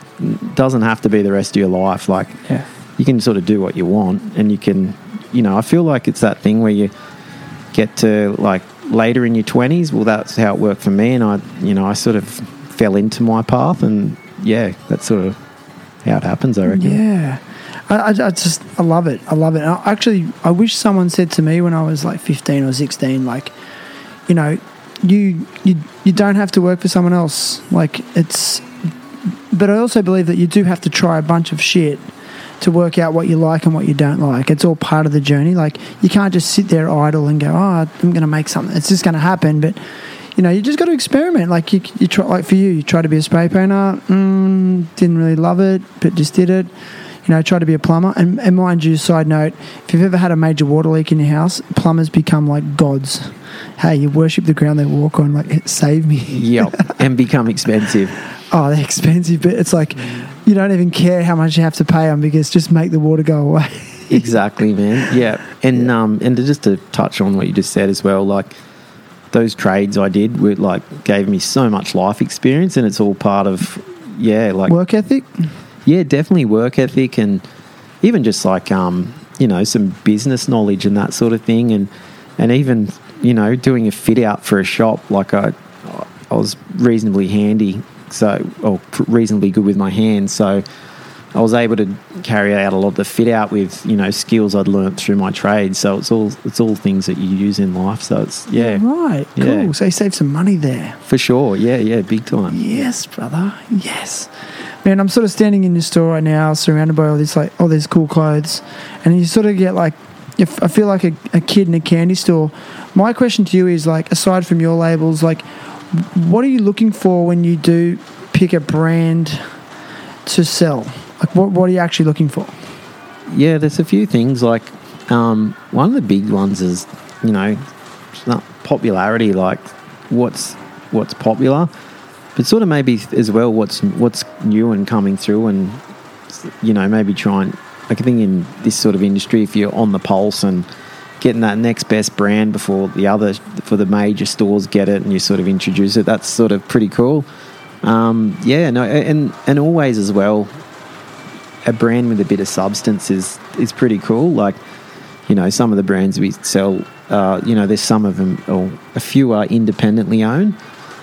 doesn't have to be the rest of your life. Like, Yeah. you can sort of do what you want, and you can, you know, I feel like it's that thing where you get to like later in your twenties. Well, that's how it worked for me, and I, you know, I sort of fell into my path, and yeah, that's sort of how it happens. I reckon. Yeah. I, I, I just, I love it. I love it. I, actually, I wish someone said to me when I was like 15 or 16, like, you know, you, you, you don't have to work for someone else. Like, it's, but I also believe that you do have to try a bunch of shit to work out what you like and what you don't like. It's all part of the journey. Like, you can't just sit there idle and go, oh, I'm going to make something. It's just going to happen. But, you know, you just got to experiment. Like you, you try, like for you, you try to be a spray painter. Mm, didn't really love it, but just did it. You know, try to be a plumber. And, and mind you, side note, if you've ever had a major water leak in your house, plumbers become like gods. Hey, you worship the ground they walk on. Like, save me. Yep, and become expensive. Oh, they're expensive, but it's like you don't even care how much you have to pay them because just make the water go away. exactly, man. Yeah, and um, and to just to touch on what you just said as well, like those trades I did were like gave me so much life experience, and it's all part of yeah, like Work ethic. Yeah, definitely work ethic, and even just like um, you know, some business knowledge and that sort of thing, and and even you know, doing a fit out for a shop, like I, I was reasonably handy, so or reasonably good with my hands, so. I was able to carry out a lot of the fit out with you know skills I'd learnt through my trade. So it's all it's all things that you use in life. So it's yeah, Right. Cool. Yeah. So you save some money there. for sure. Yeah, yeah, big time. Yes, brother. Yes. Man, I'm sort of standing in your store right now, surrounded by all this like all these cool clothes, and you sort of get like, if I feel like a, a kid in a candy store. My question to you is like, aside from your labels, like, what are you looking for when you do pick a brand to sell? Like, what what are you actually looking for? Yeah, there's a few things like um, one of the big ones is you know popularity, like what's what's popular, but sort of maybe as well what's what's new and coming through, and you know maybe try and like I think in this sort of industry, if you're on the pulse and getting that next best brand before the other for the major stores get it, and you sort of introduce it, that's sort of pretty cool. Um, yeah, no, and and always as well a brand with a bit of substance is is pretty cool. Like, you know, some of the brands we sell, uh, you know, there's some of them, or a few are independently owned,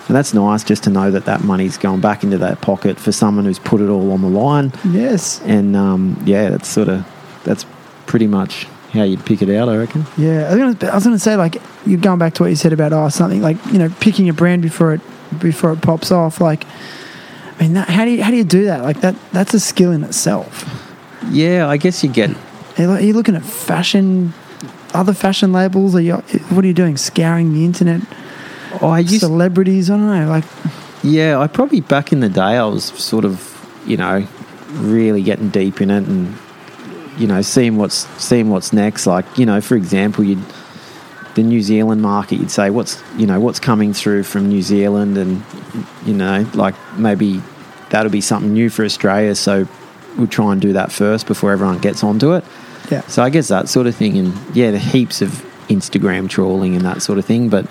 and that's nice just to know that that money's going back into that pocket for someone who's put it all on the line. Yes. And um, yeah, that's sort of that's pretty much how you'd pick it out, I reckon. Yeah, I was was gonna say like you're going back to what you said about oh something like you know picking a brand before it before it pops off. Like, I mean, that, how do you how do you do that? Like that that's a skill in itself. Yeah, I guess you get Are you, are you looking at fashion, other fashion labels? Are you what are you doing? Scouring the internet, Oh, I used celebrities? I don't know. Like, Yeah, I probably back in the day I was sort of, you know, really getting deep in it and you know, seeing what's seeing what's next. Like, you know, for example, you'd the New Zealand market, you'd say what's you know, what's coming through from New Zealand and you know, like maybe that'll be something new for Australia. So we'll try and do that first before everyone gets onto it. Yeah. So I guess that sort of thing, and yeah, the heaps of Instagram trawling and that sort of thing. But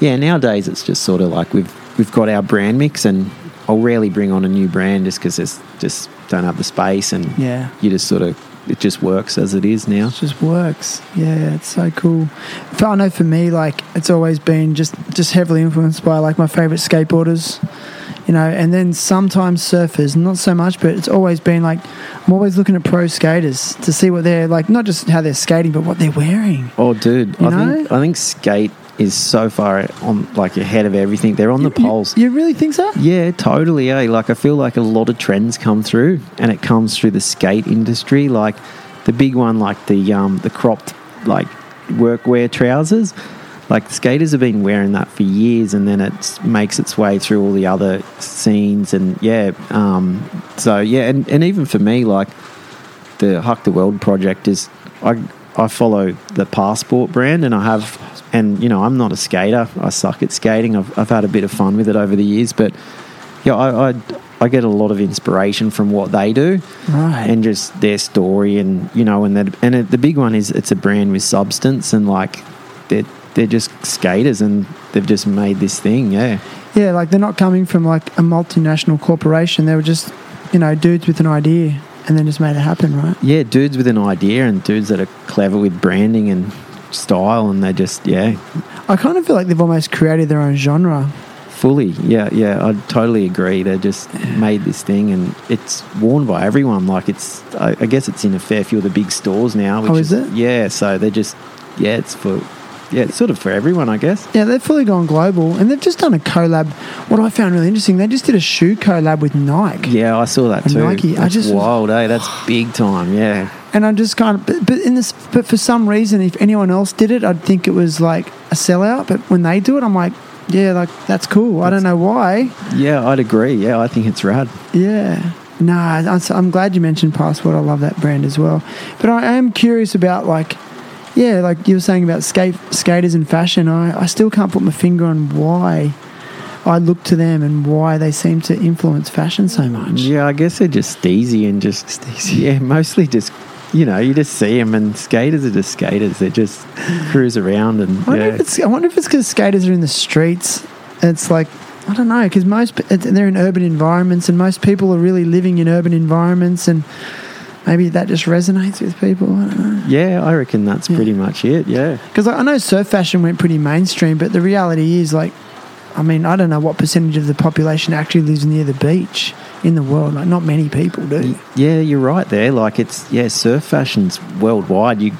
yeah, nowadays it's just sort of like we've we've got our brand mix, and I'll rarely bring on a new brand just because it's just don't have the space, and Yeah. you just sort of it just works as it is now. It just works. Yeah, it's so cool. For, I know for me, like it's always been just just heavily influenced by like my favorite skateboarders, you know, and then sometimes surfers, not so much, but it's always been like I'm always looking at pro skaters to see what they're like, not just how they're skating, but what they're wearing. Oh, dude, You I know? think I think skate is so far on like ahead of everything. They're on the You- poles. You, really think so? Yeah, totally. Eh? Like I feel like a lot of trends come through, and it comes through the skate industry. Like the big one, like the um, the cropped like workwear trousers. Like skaters have been wearing that for years, and then it makes its way through all the other scenes, and yeah. Um, so yeah, and, and even for me, like the Huck the World project is I I follow the Passport brand and I have and you know I'm not a skater I suck at skating I've, I've had a bit of fun with it over the years but yeah I, I I get a lot of inspiration from what they do Right. and just their story and you know and that and it, the big one is it's a brand with substance and like they're they're just skaters and they've just made this thing yeah yeah, like they're not coming from like a multinational corporation. They were just, you know, dudes with an idea and then just made it happen, right? yeah dudes with an idea and dudes that are clever with branding and style and they just yeah I kind of feel like they've almost created their own genre. Fully, yeah, yeah, I totally agree. They just made this thing, and it's worn by everyone. Like it's, I, I guess it's in a fair few of the big stores now. Which Oh, is it? Yeah, so they're just, yeah, it's for, yeah, it's sort of for everyone, I guess. Yeah, they've fully gone global, and they've just done a collab. What I found really interesting, they just did a shoe collab with Nike, Yeah, I saw that And too. Nike, I just- wild, eh? That's big time. Yeah, and I'm just kind of, but, but in this, but for some reason, if anyone else did it, I'd think it was like a sellout. But when they do it, I'm like, yeah, like that's cool. I don't know why. yeah, I'd agree. Yeah, I think it's rad. Yeah. No, I'm I'm glad you mentioned Passport. I love that brand as well. But I am curious about like, yeah, like you were saying about skate skaters and fashion. I, I still can't put my finger on why I look to them and why they seem to influence fashion so much. Yeah, I guess they're just easy and just Yeah, mostly just. You know, you just see them, and skaters are just skaters. They just cruise around and I wonder yeah. if it's I wonder if it's because skaters are in the streets. It's like I don't know because most they're in urban environments and most people are really living in urban environments and maybe that just resonates with people. I don't know. Yeah, I reckon that's Yeah. pretty much it. Yeah. Because I know surf fashion went pretty mainstream, but the reality is, like, I mean, I don't know what percentage of the population actually lives near the beach in the world. Like, not many people do. Yeah, you're right there. Like it's yeah, surf fashion's worldwide. You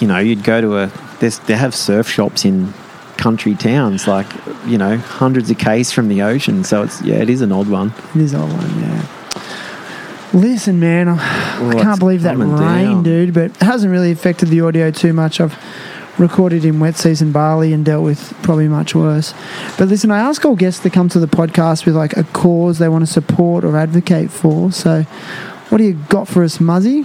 you know, you'd go to a there's they have surf shops in country towns, like you know, hundreds of k's from the ocean. So it's yeah, it is an odd one. It is old one, yeah. Listen, man, I, Oh, I can't believe that rain, down. dude. But it hasn't really affected the audio too much. I've recorded in wet season Bali and dealt with probably much worse. But listen, I ask all guests to come to the podcast with like a cause they want to support or advocate for. So, what do you got for us, Muzzy?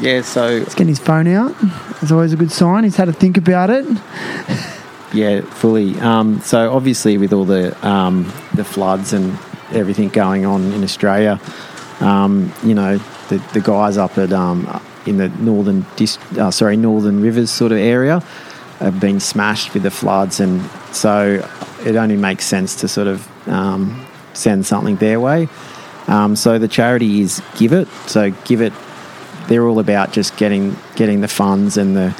Yeah, so He's getting his phone out. It's always a good sign. He's had to think about it. yeah, fully. Um, so obviously with all the um, the floods and everything going on in Australia, um, you know, the, the guys up at um, in the northern dis- uh, sorry northern rivers sort of area have been smashed with the floods, and so it only makes sense to sort of um, send something their way. Um, so the charity is GIVIT. So GIVIT, they're all about just getting getting the funds and the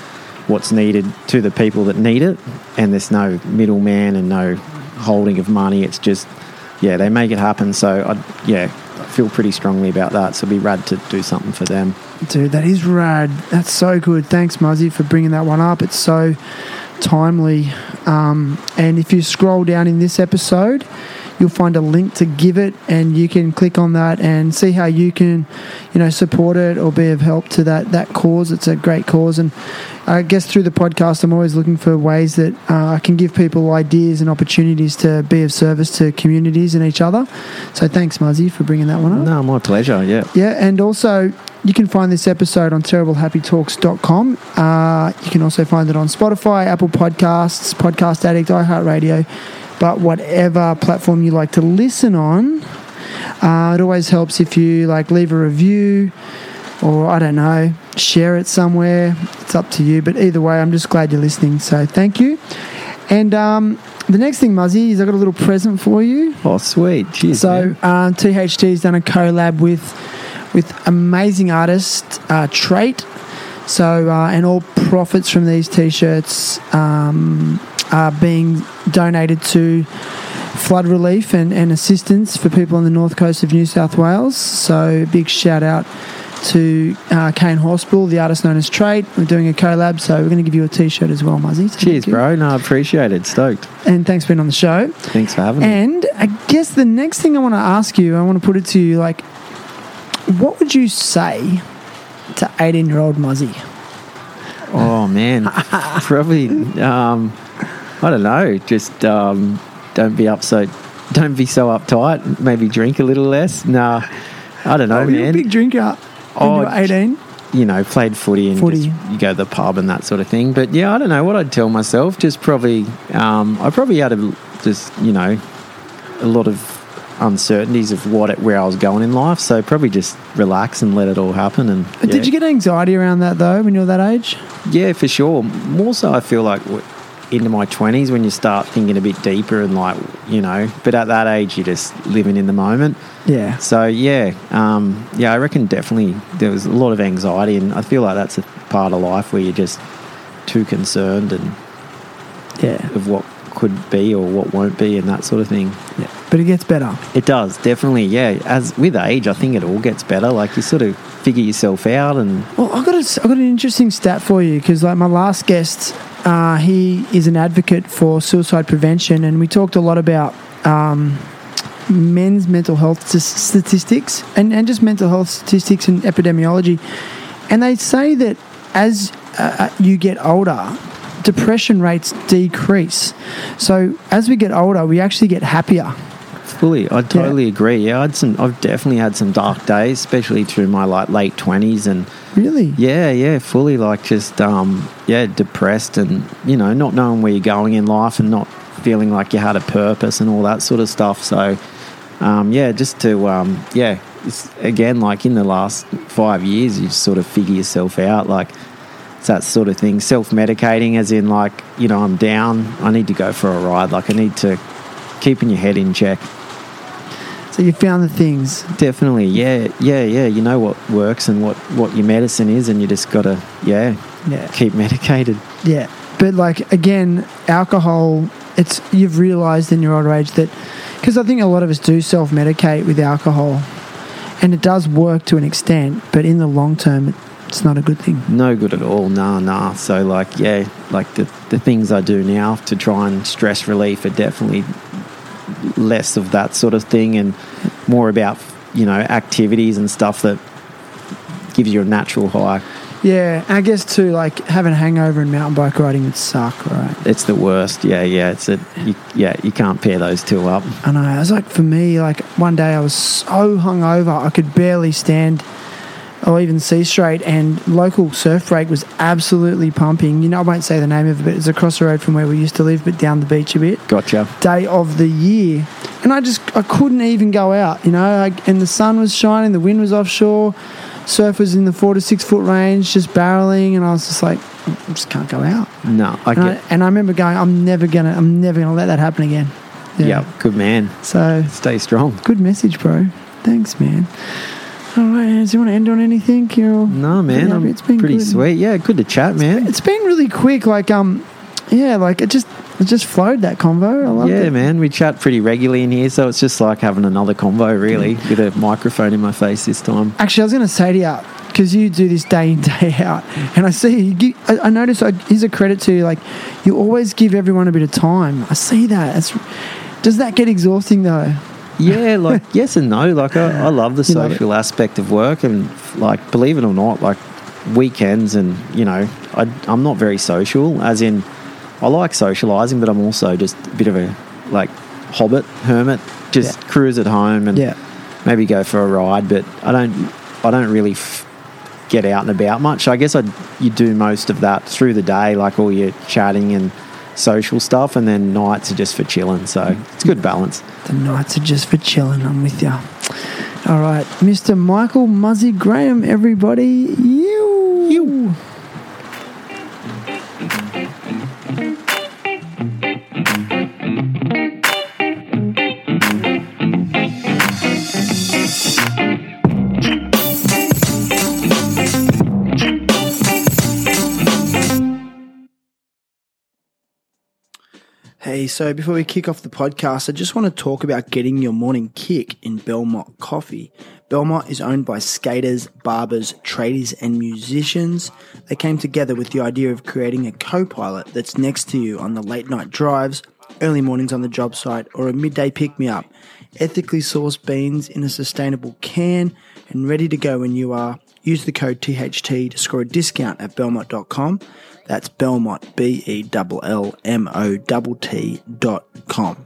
what's needed to the people that need it, and there's no middleman and no holding of money. It's just yeah, they make it happen. So I yeah, feel pretty strongly about that. So it'd be rad to do something for them. Dude, that is rad. That's so good. Thanks, Muzzy, for bringing that one up. It's so timely. Um, and if you scroll down in this episode, you'll find a link to GIVIT, and you can click on that and see how you can, you know, support it or be of help to that that cause. It's a great cause, and I guess through the podcast, I'm always looking for ways that uh, I can give people ideas and opportunities to be of service to communities and each other. So thanks, Muzzy, for bringing that one up. No, my pleasure. Yeah. Yeah, and also you can find this episode on terriblehappytalks.com. Uh, you can also find it on Spotify, Apple Podcasts, Podcast Addict, iHeartRadio, but whatever platform you like to listen on. Uh, it always helps if you like leave a review or I don't know, share it somewhere. It's up to you. But either way, I'm just glad you're listening. So thank you. And um, the next thing, Muzzy, is I've got a little present for you. Oh, sweet. Cheers. So man. um, THT's done a collab with with amazing artist uh, Trait. So uh, and all profits from these t-shirts um, are being donated to flood relief and, and assistance for people on the north coast of New South Wales. So big shout out to uh, Kane Hospital, the artist known as Trait. We're doing a collab, so we're going to give you a t-shirt as well, Muzzy. So Cheers, bro. No, I appreciate it. Stoked. And thanks for being on the show. Thanks for having me. And I guess the next thing I want to ask you, I want to put it to you like, what would you say to 18 year old Muzzy? Oh man, probably. Um, I don't know. Just um, don't be up so. Don't be so uptight. Maybe drink a little less. No, I don't know, Oh, you're a man. big drinker when Oh, you were 18. you know, played footy and Footy. just- you go to the pub and that sort of thing. But yeah, I don't know what I'd tell myself. Just probably, um, I probably had a just you know, a lot of uncertainties of what it, where I was going in life. So probably just relax and let it all happen. And But Did you get anxiety around that though when you were that age? Yeah, for sure. More so, I feel like into my twenties when you start thinking a bit deeper and like you know. But at that age, you're just living in the moment. Yeah. So yeah, um, yeah, I reckon definitely there was a lot of anxiety, and I feel like that's a part of life where you're just too concerned and Yeah. of what could be or what won't be and that sort of thing. Yeah. But it gets better. It does definitely, yeah. As with age, I think it all gets better. Like you sort of figure yourself out, and Well, I've got, a, I've got an interesting stat for you because, like, my last guest, uh, he is an advocate for suicide prevention, and we talked a lot about um, men's mental health statistics and, and just mental health statistics and epidemiology. And they say that as uh, you get older, depression rates decrease. So as we get older, we actually get happier. Fully, I totally agree. Yeah, I had some. I've definitely had some dark days, especially through my like late twenties, and Really? yeah, yeah, fully like just um, yeah, depressed, and you know, not knowing where you're going in life, and not feeling like you had a purpose and all that sort of stuff. So, um, yeah, just to um, yeah, it's, again, like in the last five years, you sort of figure yourself out, like. It's that sort of thing, self medicating, as in, like, you know, I'm down, I need to go for a ride, like, I need to keeping your head in check. So you found the things. Definitely, yeah, yeah, yeah. You know what works and what, what your medicine is, and you just gotta, yeah, Yeah. keep medicated. Yeah, but like again, alcohol. It's you've realised in your older age that because I think a lot of us do self medicate with alcohol, and it does work to an extent, but in the long term, it's not a good thing. No good at all. Nah, nah. So like, yeah, like the the things I do now to try and stress relief are definitely less of that sort of thing and more about you know activities and stuff that gives you a natural high. Yeah, I guess too, like having a hangover and mountain bike riding would suck, right? It's the worst. Yeah, yeah. It's a you, yeah. You can't pair those two up. I know. I was like, for me, like one day I was so hungover I could barely stand or even see straight, and local surf break was absolutely pumping. You know, I won't say the name of it, but it's across the road from where we used to live, but down the beach a bit. Gotcha. Day of the year, and I just I couldn't even go out. You know, like, and the sun was shining, the wind was offshore, surf was in the four to six foot range, just barreling, and I was just like, I just can't go out. No, I And I, get. and I remember going, I'm never gonna, I'm never gonna let that happen again. Yeah. good man. So Stay strong. Good message, bro. Thanks, man. All right, do you want to end on anything? You're, No, man, I'm it's been pretty good. sweet. Yeah, good to chat, man. It's been really quick. Like, um, yeah, like it just, it just flowed that convo. I love it. Yeah, it. man, we chat pretty regularly in here, so it's just like having another convo, really, with a microphone in my face this time. Actually, I was going to say to you because you do this day in day out, and I see you. I, I notice. I, here's a credit to you. Like, you always give everyone a bit of time. I see that. It's, does that get exhausting though? Yeah, like yes and no. Like I, I love the You love social aspect of work, and like believe it or not, like weekends and you know, I, I'm not very social. As in, I like socializing, but I'm also just a bit of a like hobbit hermit. Just Yeah. cruise at home and Yeah. maybe go for a ride, but I don't. I don't really f- get out and about much. I guess I you do most of that through the day, like all your chatting and social stuff, and then nights are just for chilling. So it's good balance. The nights are just for chilling. I'm with you. All right, Mr. Michael Muzzy Graham, everybody. You. You. Hey, so before we kick off the podcast, I just want to talk about getting your morning kick in Belmont Coffee. Belmont is owned by skaters, barbers, tradies, and musicians. They came together with the idea of creating a co pilot that's next to you on the late night drives, early mornings on the job site, or a midday pick me up. Ethically sourced beans in a sustainable can and ready to go when you are. Use the code THT to score a discount at belmont.com. That's Belmont, B E L L M O T T dot com.